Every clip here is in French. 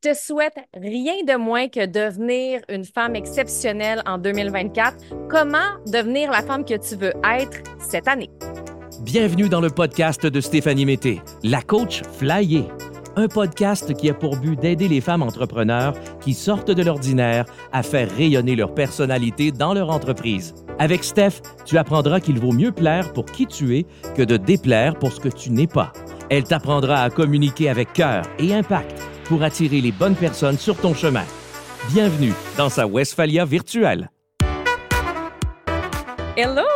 te souhaite rien de moins que devenir une femme exceptionnelle en 2024. Comment devenir la femme que tu veux être cette année? Bienvenue dans le podcast de Stéphanie Mété, la coach Flyer. Un podcast qui a pour but d'aider les femmes entrepreneurs qui sortent de l'ordinaire à faire rayonner leur personnalité dans leur entreprise. Avec Steph, tu apprendras qu'il vaut mieux plaire pour qui tu es que de déplaire pour ce que tu n'es pas. Elle t'apprendra à communiquer avec cœur et impact pour attirer les bonnes personnes sur ton chemin. Bienvenue dans sa Westphalia virtuelle. Hello!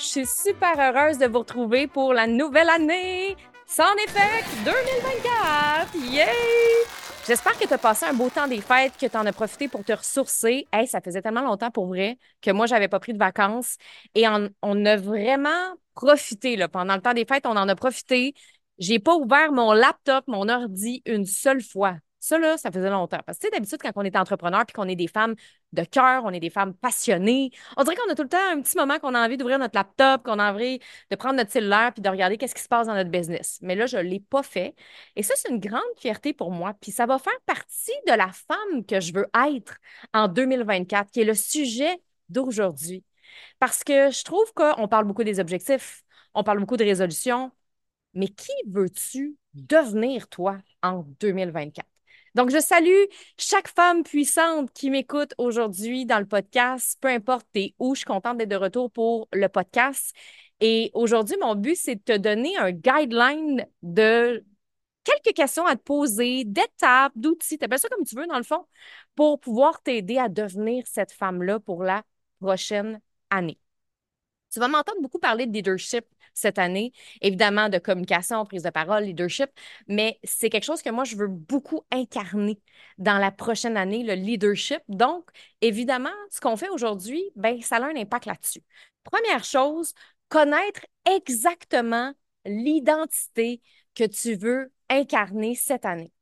Je suis super heureuse de vous retrouver pour la nouvelle année. Sans effet 2024! Yay! J'espère que tu as passé un beau temps des fêtes, que tu en as profité pour te ressourcer. Hey, ça faisait tellement longtemps pour vrai que moi, j'avais pas pris de vacances. Et on, on a vraiment profité là, pendant le temps des fêtes. On en a profité. J'ai pas ouvert mon laptop, mon ordi une seule fois. Ça, là, ça faisait longtemps. Parce que, tu d'habitude, quand on est entrepreneur puis qu'on est des femmes de cœur, on est des femmes passionnées, on dirait qu'on a tout le temps un petit moment qu'on a envie d'ouvrir notre laptop, qu'on a envie de prendre notre cellulaire puis de regarder qu'est-ce qui se passe dans notre business. Mais là, je ne l'ai pas fait. Et ça, c'est une grande fierté pour moi. Puis ça va faire partie de la femme que je veux être en 2024, qui est le sujet d'aujourd'hui. Parce que je trouve qu'on parle beaucoup des objectifs, on parle beaucoup de résolutions, mais qui veux-tu devenir, toi, en 2024? Donc, je salue chaque femme puissante qui m'écoute aujourd'hui dans le podcast, peu importe t'es où, je suis contente d'être de retour pour le podcast. Et aujourd'hui, mon but, c'est de te donner un guideline de quelques questions à te poser, d'étapes, d'outils, t'appelles ça comme tu veux dans le fond, pour pouvoir t'aider à devenir cette femme-là pour la prochaine année. Tu vas m'entendre beaucoup parler de leadership cette année, évidemment de communication, prise de parole, leadership, mais c'est quelque chose que moi, je veux beaucoup incarner dans la prochaine année, le leadership. Donc, évidemment, ce qu'on fait aujourd'hui, ben, ça a un impact là-dessus. Première chose, connaître exactement l'identité que tu veux incarner cette année.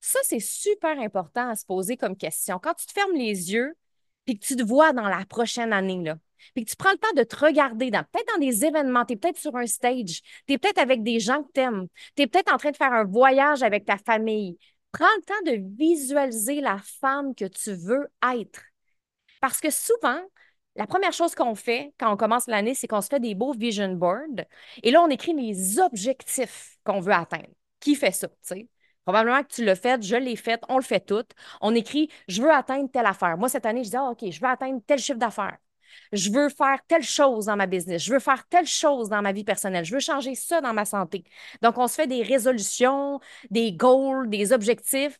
Ça, c'est super important à se poser comme question. Quand tu te fermes les yeux, puis que tu te vois dans la prochaine année, là, puis que tu prends le temps de te regarder, dans, peut-être dans des événements, tu es peut-être sur un stage, tu es peut-être avec des gens que tu aimes, tu es peut-être en train de faire un voyage avec ta famille. Prends le temps de visualiser la femme que tu veux être. Parce que souvent, la première chose qu'on fait quand on commence l'année, c'est qu'on se fait des beaux vision boards. Et là, on écrit les objectifs qu'on veut atteindre. Qui fait ça, tu sais? Probablement que tu l'as fait, je l'ai fait, on le fait tout. On écrit, je veux atteindre telle affaire. Moi, cette année, je dis, ah, OK, je veux atteindre tel chiffre d'affaires. Je veux faire telle chose dans ma business. Je veux faire telle chose dans ma vie personnelle. Je veux changer ça dans ma santé. Donc, on se fait des résolutions, des goals, des objectifs.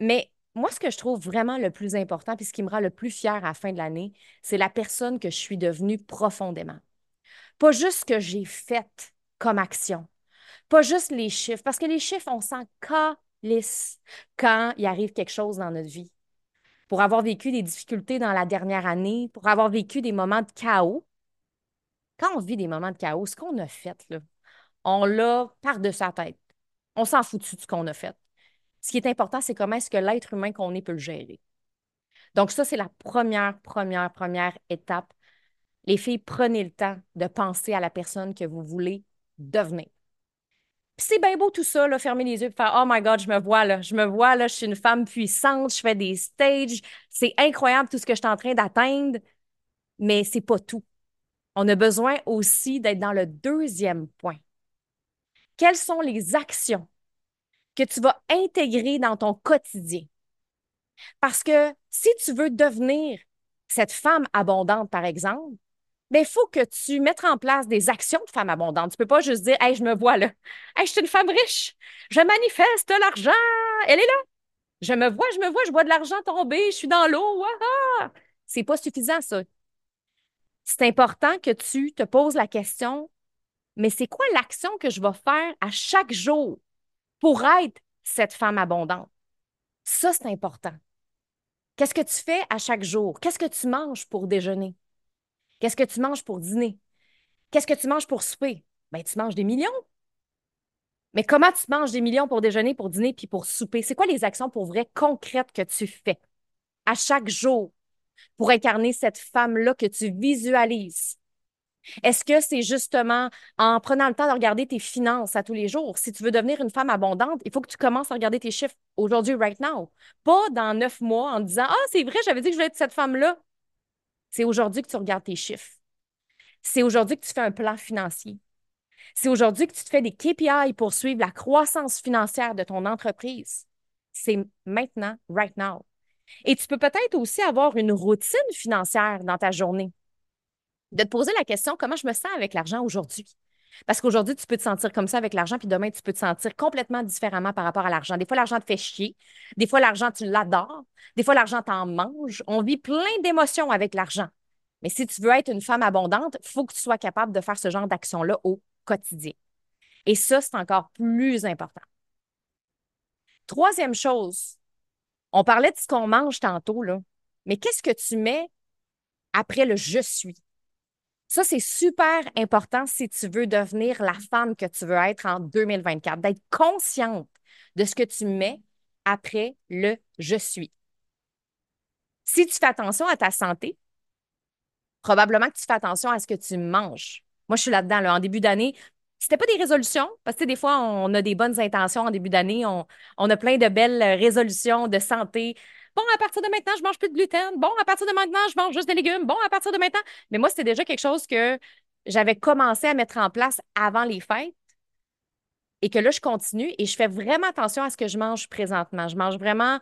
Mais moi, ce que je trouve vraiment le plus important, puis ce qui me rend le plus fier à la fin de l'année, c'est la personne que je suis devenue profondément. Pas juste ce que j'ai fait comme action, pas juste les chiffres, parce que les chiffres, on s'en calisse quand il arrive quelque chose dans notre vie pour avoir vécu des difficultés dans la dernière année, pour avoir vécu des moments de chaos. Quand on vit des moments de chaos, ce qu'on a fait, là, on l'a par-dessus sa tête. On s'en fout de ce qu'on a fait. Ce qui est important, c'est comment est-ce que l'être humain qu'on est peut le gérer. Donc, ça, c'est la première, première, première étape. Les filles, prenez le temps de penser à la personne que vous voulez devenir c'est bien beau tout ça, là, fermer les yeux et faire Oh my God, je me vois là, je me vois là, je suis une femme puissante, je fais des stages, c'est incroyable tout ce que je suis en train d'atteindre, mais c'est pas tout. On a besoin aussi d'être dans le deuxième point. Quelles sont les actions que tu vas intégrer dans ton quotidien? Parce que si tu veux devenir cette femme abondante, par exemple, mais il faut que tu mettes en place des actions de femme abondante. Tu peux pas juste dire, hey, je me vois là. Hey, je suis une femme riche. Je manifeste l'argent. Elle est là. Je me vois, je me vois, je vois de l'argent tomber. Je suis dans l'eau. C'est pas suffisant, ça. C'est important que tu te poses la question, mais c'est quoi l'action que je vais faire à chaque jour pour être cette femme abondante? Ça, c'est important. Qu'est-ce que tu fais à chaque jour? Qu'est-ce que tu manges pour déjeuner? Qu'est-ce que tu manges pour dîner? Qu'est-ce que tu manges pour souper? Ben, tu manges des millions. Mais comment tu manges des millions pour déjeuner, pour dîner, puis pour souper? C'est quoi les actions pour vrai concrètes que tu fais à chaque jour pour incarner cette femme-là que tu visualises? Est-ce que c'est justement en prenant le temps de regarder tes finances à tous les jours? Si tu veux devenir une femme abondante, il faut que tu commences à regarder tes chiffres aujourd'hui, right now. Pas dans neuf mois en disant Ah, c'est vrai, j'avais dit que je voulais être cette femme-là. C'est aujourd'hui que tu regardes tes chiffres. C'est aujourd'hui que tu fais un plan financier. C'est aujourd'hui que tu te fais des KPI pour suivre la croissance financière de ton entreprise. C'est maintenant, right now. Et tu peux peut-être aussi avoir une routine financière dans ta journée. De te poser la question, comment je me sens avec l'argent aujourd'hui? Parce qu'aujourd'hui, tu peux te sentir comme ça avec l'argent, puis demain, tu peux te sentir complètement différemment par rapport à l'argent. Des fois, l'argent te fait chier. Des fois, l'argent, tu l'adores. Des fois, l'argent t'en mange. On vit plein d'émotions avec l'argent. Mais si tu veux être une femme abondante, il faut que tu sois capable de faire ce genre d'action-là au quotidien. Et ça, c'est encore plus important. Troisième chose, on parlait de ce qu'on mange tantôt, là. Mais qu'est-ce que tu mets après le je suis? Ça, c'est super important si tu veux devenir la femme que tu veux être en 2024, d'être consciente de ce que tu mets après le je suis. Si tu fais attention à ta santé, probablement que tu fais attention à ce que tu manges. Moi, je suis là-dedans. En début d'année, c'était pas des résolutions, parce que des fois, on a des bonnes intentions en début d'année, on, a plein de belles résolutions de santé. Bon, à partir de maintenant, je mange plus de gluten. Bon, à partir de maintenant, je mange juste des légumes. Bon, à partir de maintenant. Mais moi, c'était déjà quelque chose que j'avais commencé à mettre en place avant les fêtes et que là, je continue et je fais vraiment attention à ce que je mange présentement. Je mange vraiment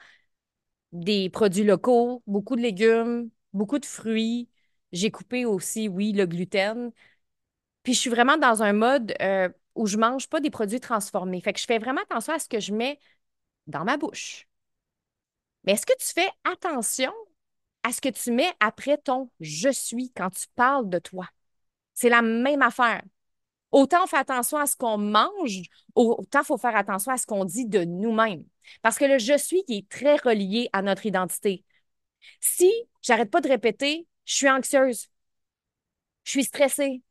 des produits locaux, beaucoup de légumes, beaucoup de fruits. J'ai coupé aussi, oui, le gluten. Puis je suis vraiment dans un mode euh, où je mange pas des produits transformés. Fait que je fais vraiment attention à ce que je mets dans ma bouche. Mais est-ce que tu fais attention à ce que tu mets après ton je suis quand tu parles de toi? C'est la même affaire. Autant on fait attention à ce qu'on mange, autant il faut faire attention à ce qu'on dit de nous-mêmes. Parce que le je suis est très relié à notre identité. Si j'arrête pas de répéter, je suis anxieuse, je suis stressée,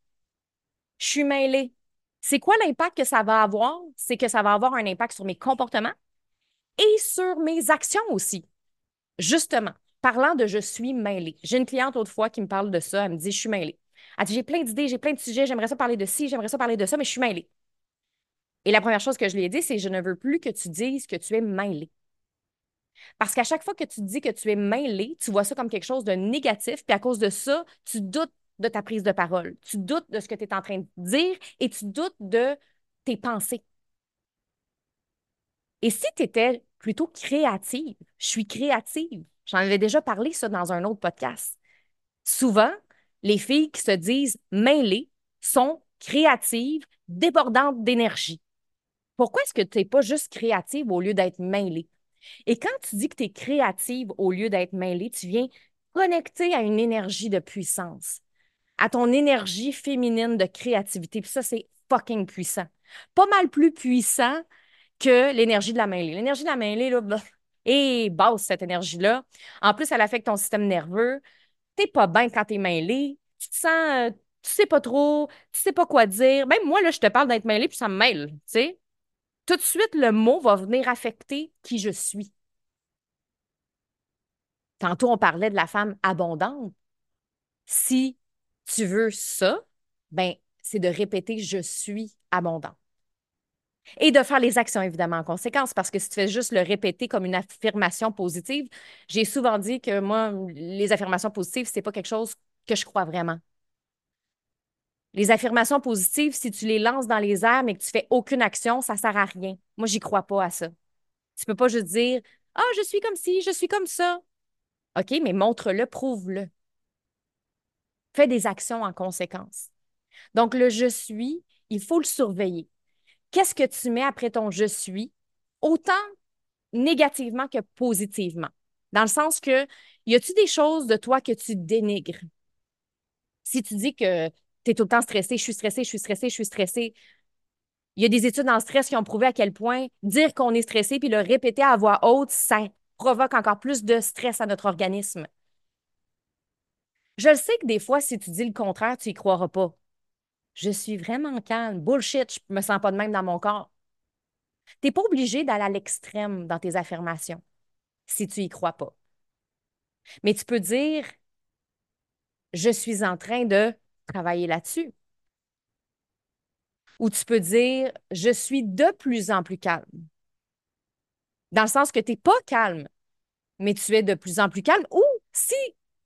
je suis mêlée. C'est quoi l'impact que ça va avoir? C'est que ça va avoir un impact sur mes comportements? Et sur mes actions aussi. Justement, parlant de je suis mêlée. J'ai une cliente autrefois qui me parle de ça. Elle me dit Je suis mêlée. Elle dit J'ai plein d'idées, j'ai plein de sujets, j'aimerais ça parler de ci, j'aimerais ça parler de ça, mais je suis mêlée. Et la première chose que je lui ai dit, c'est Je ne veux plus que tu dises que tu es mêlée. Parce qu'à chaque fois que tu dis que tu es mêlée, tu vois ça comme quelque chose de négatif, puis à cause de ça, tu doutes de ta prise de parole. Tu doutes de ce que tu es en train de dire et tu doutes de tes pensées. Et si tu étais plutôt créative, je suis créative, j'en avais déjà parlé ça dans un autre podcast. Souvent, les filles qui se disent mêlées sont créatives, débordantes d'énergie. Pourquoi est-ce que tu n'es pas juste créative au lieu d'être mêlée? Et quand tu dis que tu es créative au lieu d'être mêlée, tu viens connecter à une énergie de puissance à ton énergie féminine de créativité. Puis ça, c'est fucking puissant. Pas mal plus puissant que l'énergie de la mêlée. L'énergie de la mêlée, là, et basse cette énergie-là. En plus, elle affecte ton système nerveux. T'es pas bien quand t'es mêlé. Tu te sens, euh, tu sais pas trop, tu sais pas quoi dire. Même moi, là, je te parle d'être mêlé, puis ça me mêle, tu sais. Tout de suite, le mot va venir affecter qui je suis. Tantôt, on parlait de la femme abondante. Si tu veux ça, ben, c'est de répéter je suis abondant. Et de faire les actions, évidemment, en conséquence, parce que si tu fais juste le répéter comme une affirmation positive, j'ai souvent dit que moi, les affirmations positives, c'est pas quelque chose que je crois vraiment. Les affirmations positives, si tu les lances dans les airs, mais que tu fais aucune action, ça sert à rien. Moi, j'y crois pas à ça. Tu peux pas juste dire Ah, je suis comme ci, je suis comme ça. OK, mais montre-le, prouve-le. Fais des actions en conséquence. Donc, le je suis, il faut le surveiller. Qu'est-ce que tu mets après ton je suis, autant négativement que positivement? Dans le sens que, y a-tu des choses de toi que tu dénigres? Si tu dis que tu es tout le temps stressé, je suis stressé, je suis stressé, je suis stressé, il y a des études en stress qui ont prouvé à quel point dire qu'on est stressé puis le répéter à voix haute, ça provoque encore plus de stress à notre organisme. Je le sais que des fois, si tu dis le contraire, tu y croiras pas. Je suis vraiment calme. Bullshit, je me sens pas de même dans mon corps. Tu n'es pas obligé d'aller à l'extrême dans tes affirmations si tu y crois pas. Mais tu peux dire Je suis en train de travailler là-dessus. Ou tu peux dire, je suis de plus en plus calme. Dans le sens que tu n'es pas calme, mais tu es de plus en plus calme. Ou si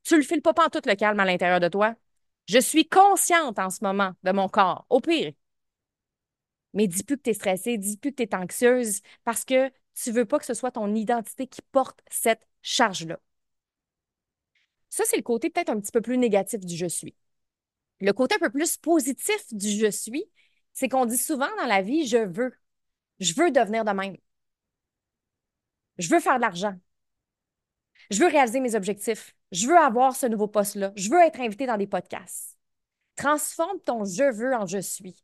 tu le files pas tout le calme à l'intérieur de toi, je suis consciente en ce moment de mon corps, au pire. Mais dis plus que tu es stressée, dis plus que tu es anxieuse parce que tu veux pas que ce soit ton identité qui porte cette charge-là. Ça, c'est le côté peut-être un petit peu plus négatif du je suis. Le côté un peu plus positif du je suis, c'est qu'on dit souvent dans la vie je veux. Je veux devenir de même. Je veux faire de l'argent. Je veux réaliser mes objectifs. Je veux avoir ce nouveau poste-là. Je veux être invité dans des podcasts. Transforme ton je veux en je suis.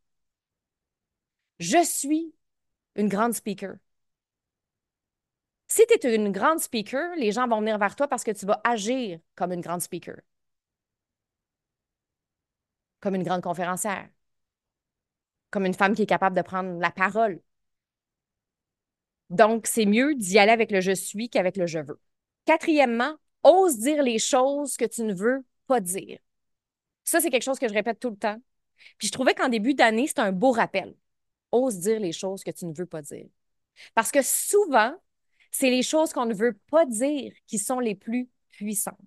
Je suis une grande speaker. Si tu es une grande speaker, les gens vont venir vers toi parce que tu vas agir comme une grande speaker, comme une grande conférencière, comme une femme qui est capable de prendre la parole. Donc, c'est mieux d'y aller avec le je suis qu'avec le je veux. Quatrièmement, ose dire les choses que tu ne veux pas dire. Ça, c'est quelque chose que je répète tout le temps. Puis je trouvais qu'en début d'année, c'est un beau rappel. Ose dire les choses que tu ne veux pas dire. Parce que souvent, c'est les choses qu'on ne veut pas dire qui sont les plus puissantes.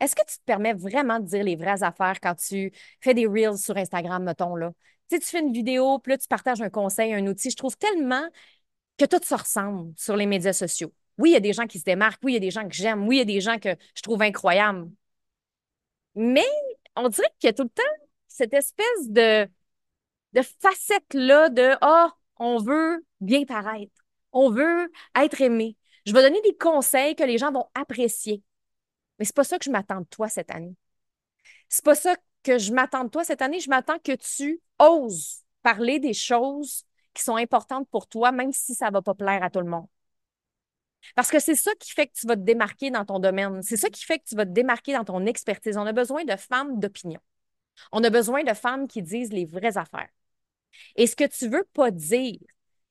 Est-ce que tu te permets vraiment de dire les vraies affaires quand tu fais des reels sur Instagram, mettons, là? Tu tu fais une vidéo, puis là, tu partages un conseil, un outil. Je trouve tellement que tout se ressemble sur les médias sociaux. Oui, il y a des gens qui se démarquent. Oui, il y a des gens que j'aime. Oui, il y a des gens que je trouve incroyables. Mais on dirait qu'il y a tout le temps cette espèce de, de facette-là de Ah, oh, on veut bien paraître. On veut être aimé. Je vais donner des conseils que les gens vont apprécier. Mais c'est pas ça que je m'attends de toi cette année. C'est pas ça que je m'attends de toi cette année. Je m'attends que tu oses parler des choses qui sont importantes pour toi, même si ça va pas plaire à tout le monde. Parce que c'est ça qui fait que tu vas te démarquer dans ton domaine. C'est ça qui fait que tu vas te démarquer dans ton expertise. On a besoin de femmes d'opinion. On a besoin de femmes qui disent les vraies affaires. Et ce que tu veux pas dire,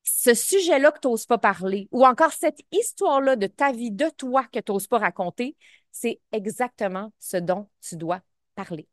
ce sujet-là que tu n'oses pas parler, ou encore cette histoire-là de ta vie, de toi que tu n'oses pas raconter, c'est exactement ce dont tu dois parler.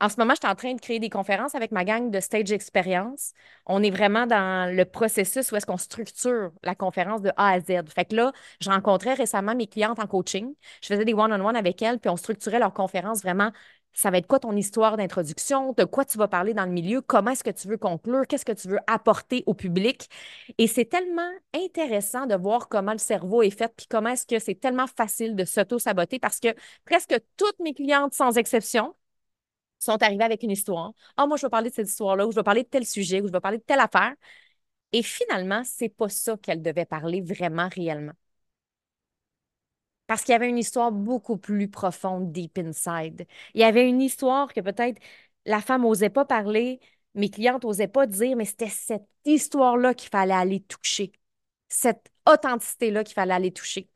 En ce moment, je suis en train de créer des conférences avec ma gang de Stage Experience. On est vraiment dans le processus où est-ce qu'on structure la conférence de A à Z. Fait que là, je rencontrais récemment mes clientes en coaching. Je faisais des one-on-one avec elles, puis on structurait leur conférence vraiment ça va être quoi ton histoire d'introduction, de quoi tu vas parler dans le milieu, comment est-ce que tu veux conclure, qu'est-ce que tu veux apporter au public? Et c'est tellement intéressant de voir comment le cerveau est fait, puis comment est-ce que c'est tellement facile de s'auto-saboter parce que presque toutes mes clientes, sans exception, sont arrivées avec une histoire. Ah, moi, je vais parler de cette histoire-là, ou je vais parler de tel sujet, ou je vais parler de telle affaire. Et finalement, c'est pas ça qu'elle devait parler vraiment réellement. Parce qu'il y avait une histoire beaucoup plus profonde, deep inside. Il y avait une histoire que peut-être la femme n'osait pas parler, mes clientes n'osaient pas dire, mais c'était cette histoire-là qu'il fallait aller toucher. Cette authenticité-là qu'il fallait aller toucher.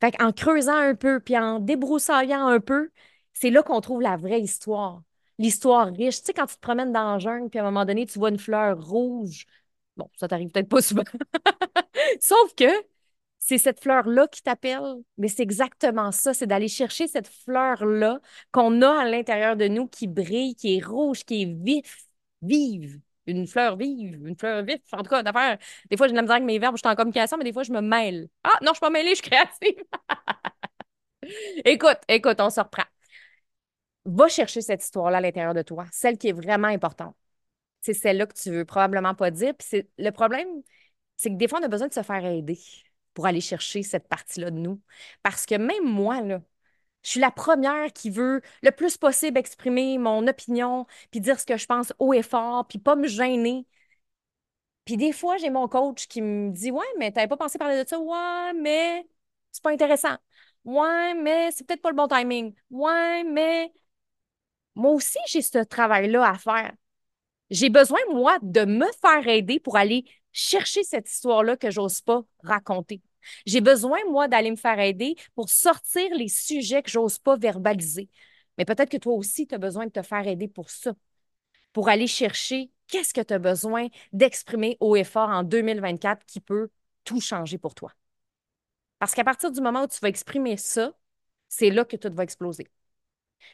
Fait en creusant un peu, puis en débroussaillant un peu, c'est là qu'on trouve la vraie histoire. L'histoire riche. Tu sais, quand tu te promènes dans le jungle, puis à un moment donné, tu vois une fleur rouge. Bon, ça t'arrive peut-être pas souvent. Sauf que c'est cette fleur-là qui t'appelle, mais c'est exactement ça, c'est d'aller chercher cette fleur-là qu'on a à l'intérieur de nous qui brille, qui est rouge, qui est vif, vive. Une fleur vive, une fleur vive. En tout cas, d'affaire, des fois, j'ai de la misère avec mes verbes, je suis en communication, mais des fois, je me mêle. Ah, non, je suis pas mêlée, je suis créative. écoute, écoute, on se reprend. Va chercher cette histoire-là à l'intérieur de toi, celle qui est vraiment importante. C'est celle-là que tu veux probablement pas dire. Puis c'est le problème, c'est que des fois, on a besoin de se faire aider pour aller chercher cette partie-là de nous. Parce que même moi, je suis la première qui veut le plus possible exprimer mon opinion, puis dire ce que je pense haut et fort, puis pas me gêner. Puis des fois, j'ai mon coach qui me dit Ouais, mais t'avais pas pensé parler de ça? Ouais, mais c'est pas intéressant. Ouais, mais c'est peut-être pas le bon timing. Ouais, mais moi aussi, j'ai ce travail-là à faire. J'ai besoin, moi, de me faire aider pour aller chercher cette histoire-là que j'ose pas raconter. J'ai besoin, moi, d'aller me faire aider pour sortir les sujets que j'ose pas verbaliser. Mais peut-être que toi aussi, tu as besoin de te faire aider pour ça, pour aller chercher qu'est-ce que tu as besoin d'exprimer haut et fort en 2024 qui peut tout changer pour toi. Parce qu'à partir du moment où tu vas exprimer ça, c'est là que tout va exploser.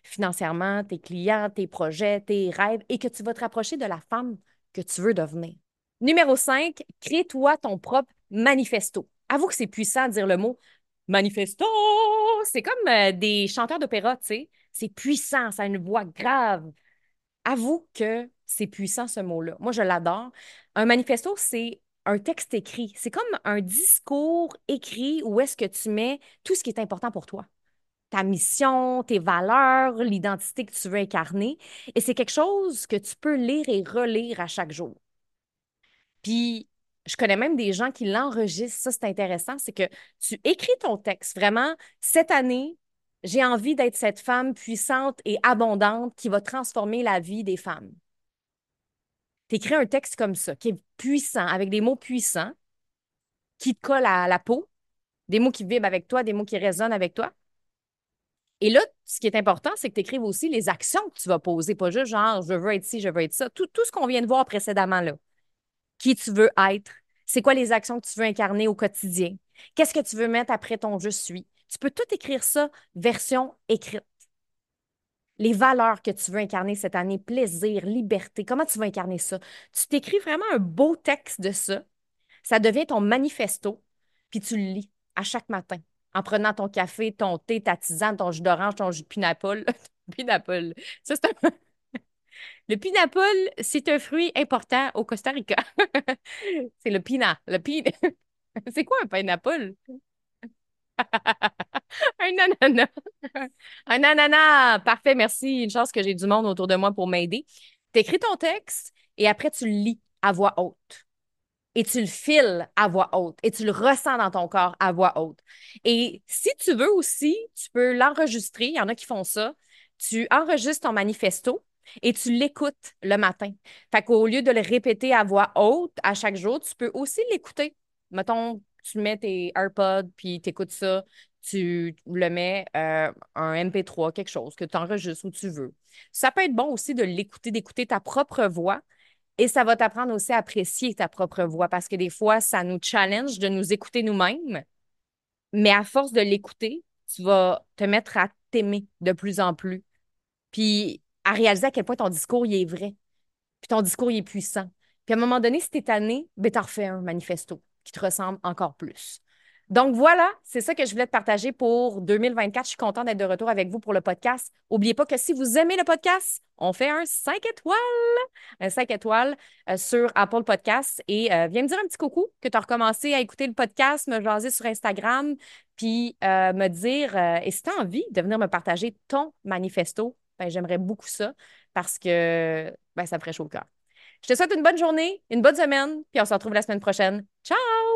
Financièrement, tes clients, tes projets, tes rêves et que tu vas te rapprocher de la femme que tu veux devenir. Numéro 5, crée-toi ton propre manifesto. Avoue que c'est puissant de dire le mot manifesto. C'est comme euh, des chanteurs d'opéra, tu sais. C'est puissant, ça a une voix grave. Avoue que c'est puissant ce mot-là. Moi, je l'adore. Un manifesto, c'est un texte écrit. C'est comme un discours écrit où est-ce que tu mets tout ce qui est important pour toi. Ta mission, tes valeurs, l'identité que tu veux incarner. Et c'est quelque chose que tu peux lire et relire à chaque jour. Puis, je connais même des gens qui l'enregistrent. Ça, c'est intéressant. C'est que tu écris ton texte. Vraiment, cette année, j'ai envie d'être cette femme puissante et abondante qui va transformer la vie des femmes. Tu écris un texte comme ça, qui est puissant, avec des mots puissants, qui te collent à la peau, des mots qui vibrent avec toi, des mots qui résonnent avec toi. Et là, ce qui est important, c'est que tu écrives aussi les actions que tu vas poser, pas juste genre je veux être ci, je veux être ça. Tout, tout ce qu'on vient de voir précédemment là qui tu veux être, c'est quoi les actions que tu veux incarner au quotidien, qu'est-ce que tu veux mettre après ton je suis. Tu peux tout écrire ça version écrite. Les valeurs que tu veux incarner cette année, plaisir, liberté, comment tu vas incarner ça? Tu t'écris vraiment un beau texte de ça. Ça devient ton manifesto, puis tu le lis à chaque matin en prenant ton café, ton thé, ta tisane, ton jus d'orange, ton jus de pineapple. Le pineapple, c'est un fruit important au Costa Rica. c'est le pina. Le c'est quoi un pineapple? un ananas. un ananas. Parfait, merci. Une chance que j'ai du monde autour de moi pour m'aider. Tu écris ton texte et après tu le lis à voix haute. Et tu le files à voix haute et tu le ressens dans ton corps à voix haute. Et si tu veux aussi, tu peux l'enregistrer. Il y en a qui font ça. Tu enregistres ton manifesto et tu l'écoutes le matin. Fait qu'au lieu de le répéter à voix haute à chaque jour, tu peux aussi l'écouter. Mettons, tu mets tes AirPods, puis tu écoutes ça, tu le mets euh, un MP3, quelque chose que tu enregistres où tu veux. Ça peut être bon aussi de l'écouter, d'écouter ta propre voix. Et ça va t'apprendre aussi à apprécier ta propre voix parce que des fois, ça nous challenge de nous écouter nous-mêmes. Mais à force de l'écouter, tu vas te mettre à t'aimer de plus en plus. Puis à réaliser à quel point ton discours est vrai, puis ton discours est puissant. Puis à un moment donné, si tu es tanné, ben, t'en refais un manifesto qui te ressemble encore plus. Donc voilà, c'est ça que je voulais te partager pour 2024. Je suis contente d'être de retour avec vous pour le podcast. N'oubliez pas que si vous aimez le podcast, on fait un 5 étoiles, un 5 étoiles euh, sur Apple Podcasts. Et euh, viens me dire un petit coucou que tu as recommencé à écouter le podcast, me jaser sur Instagram, puis euh, me dire, et si tu as envie de venir me partager ton manifesto, ben, j'aimerais beaucoup ça parce que ben, ça me ferait chaud au cœur. Je te souhaite une bonne journée, une bonne semaine, puis on se retrouve la semaine prochaine. Ciao!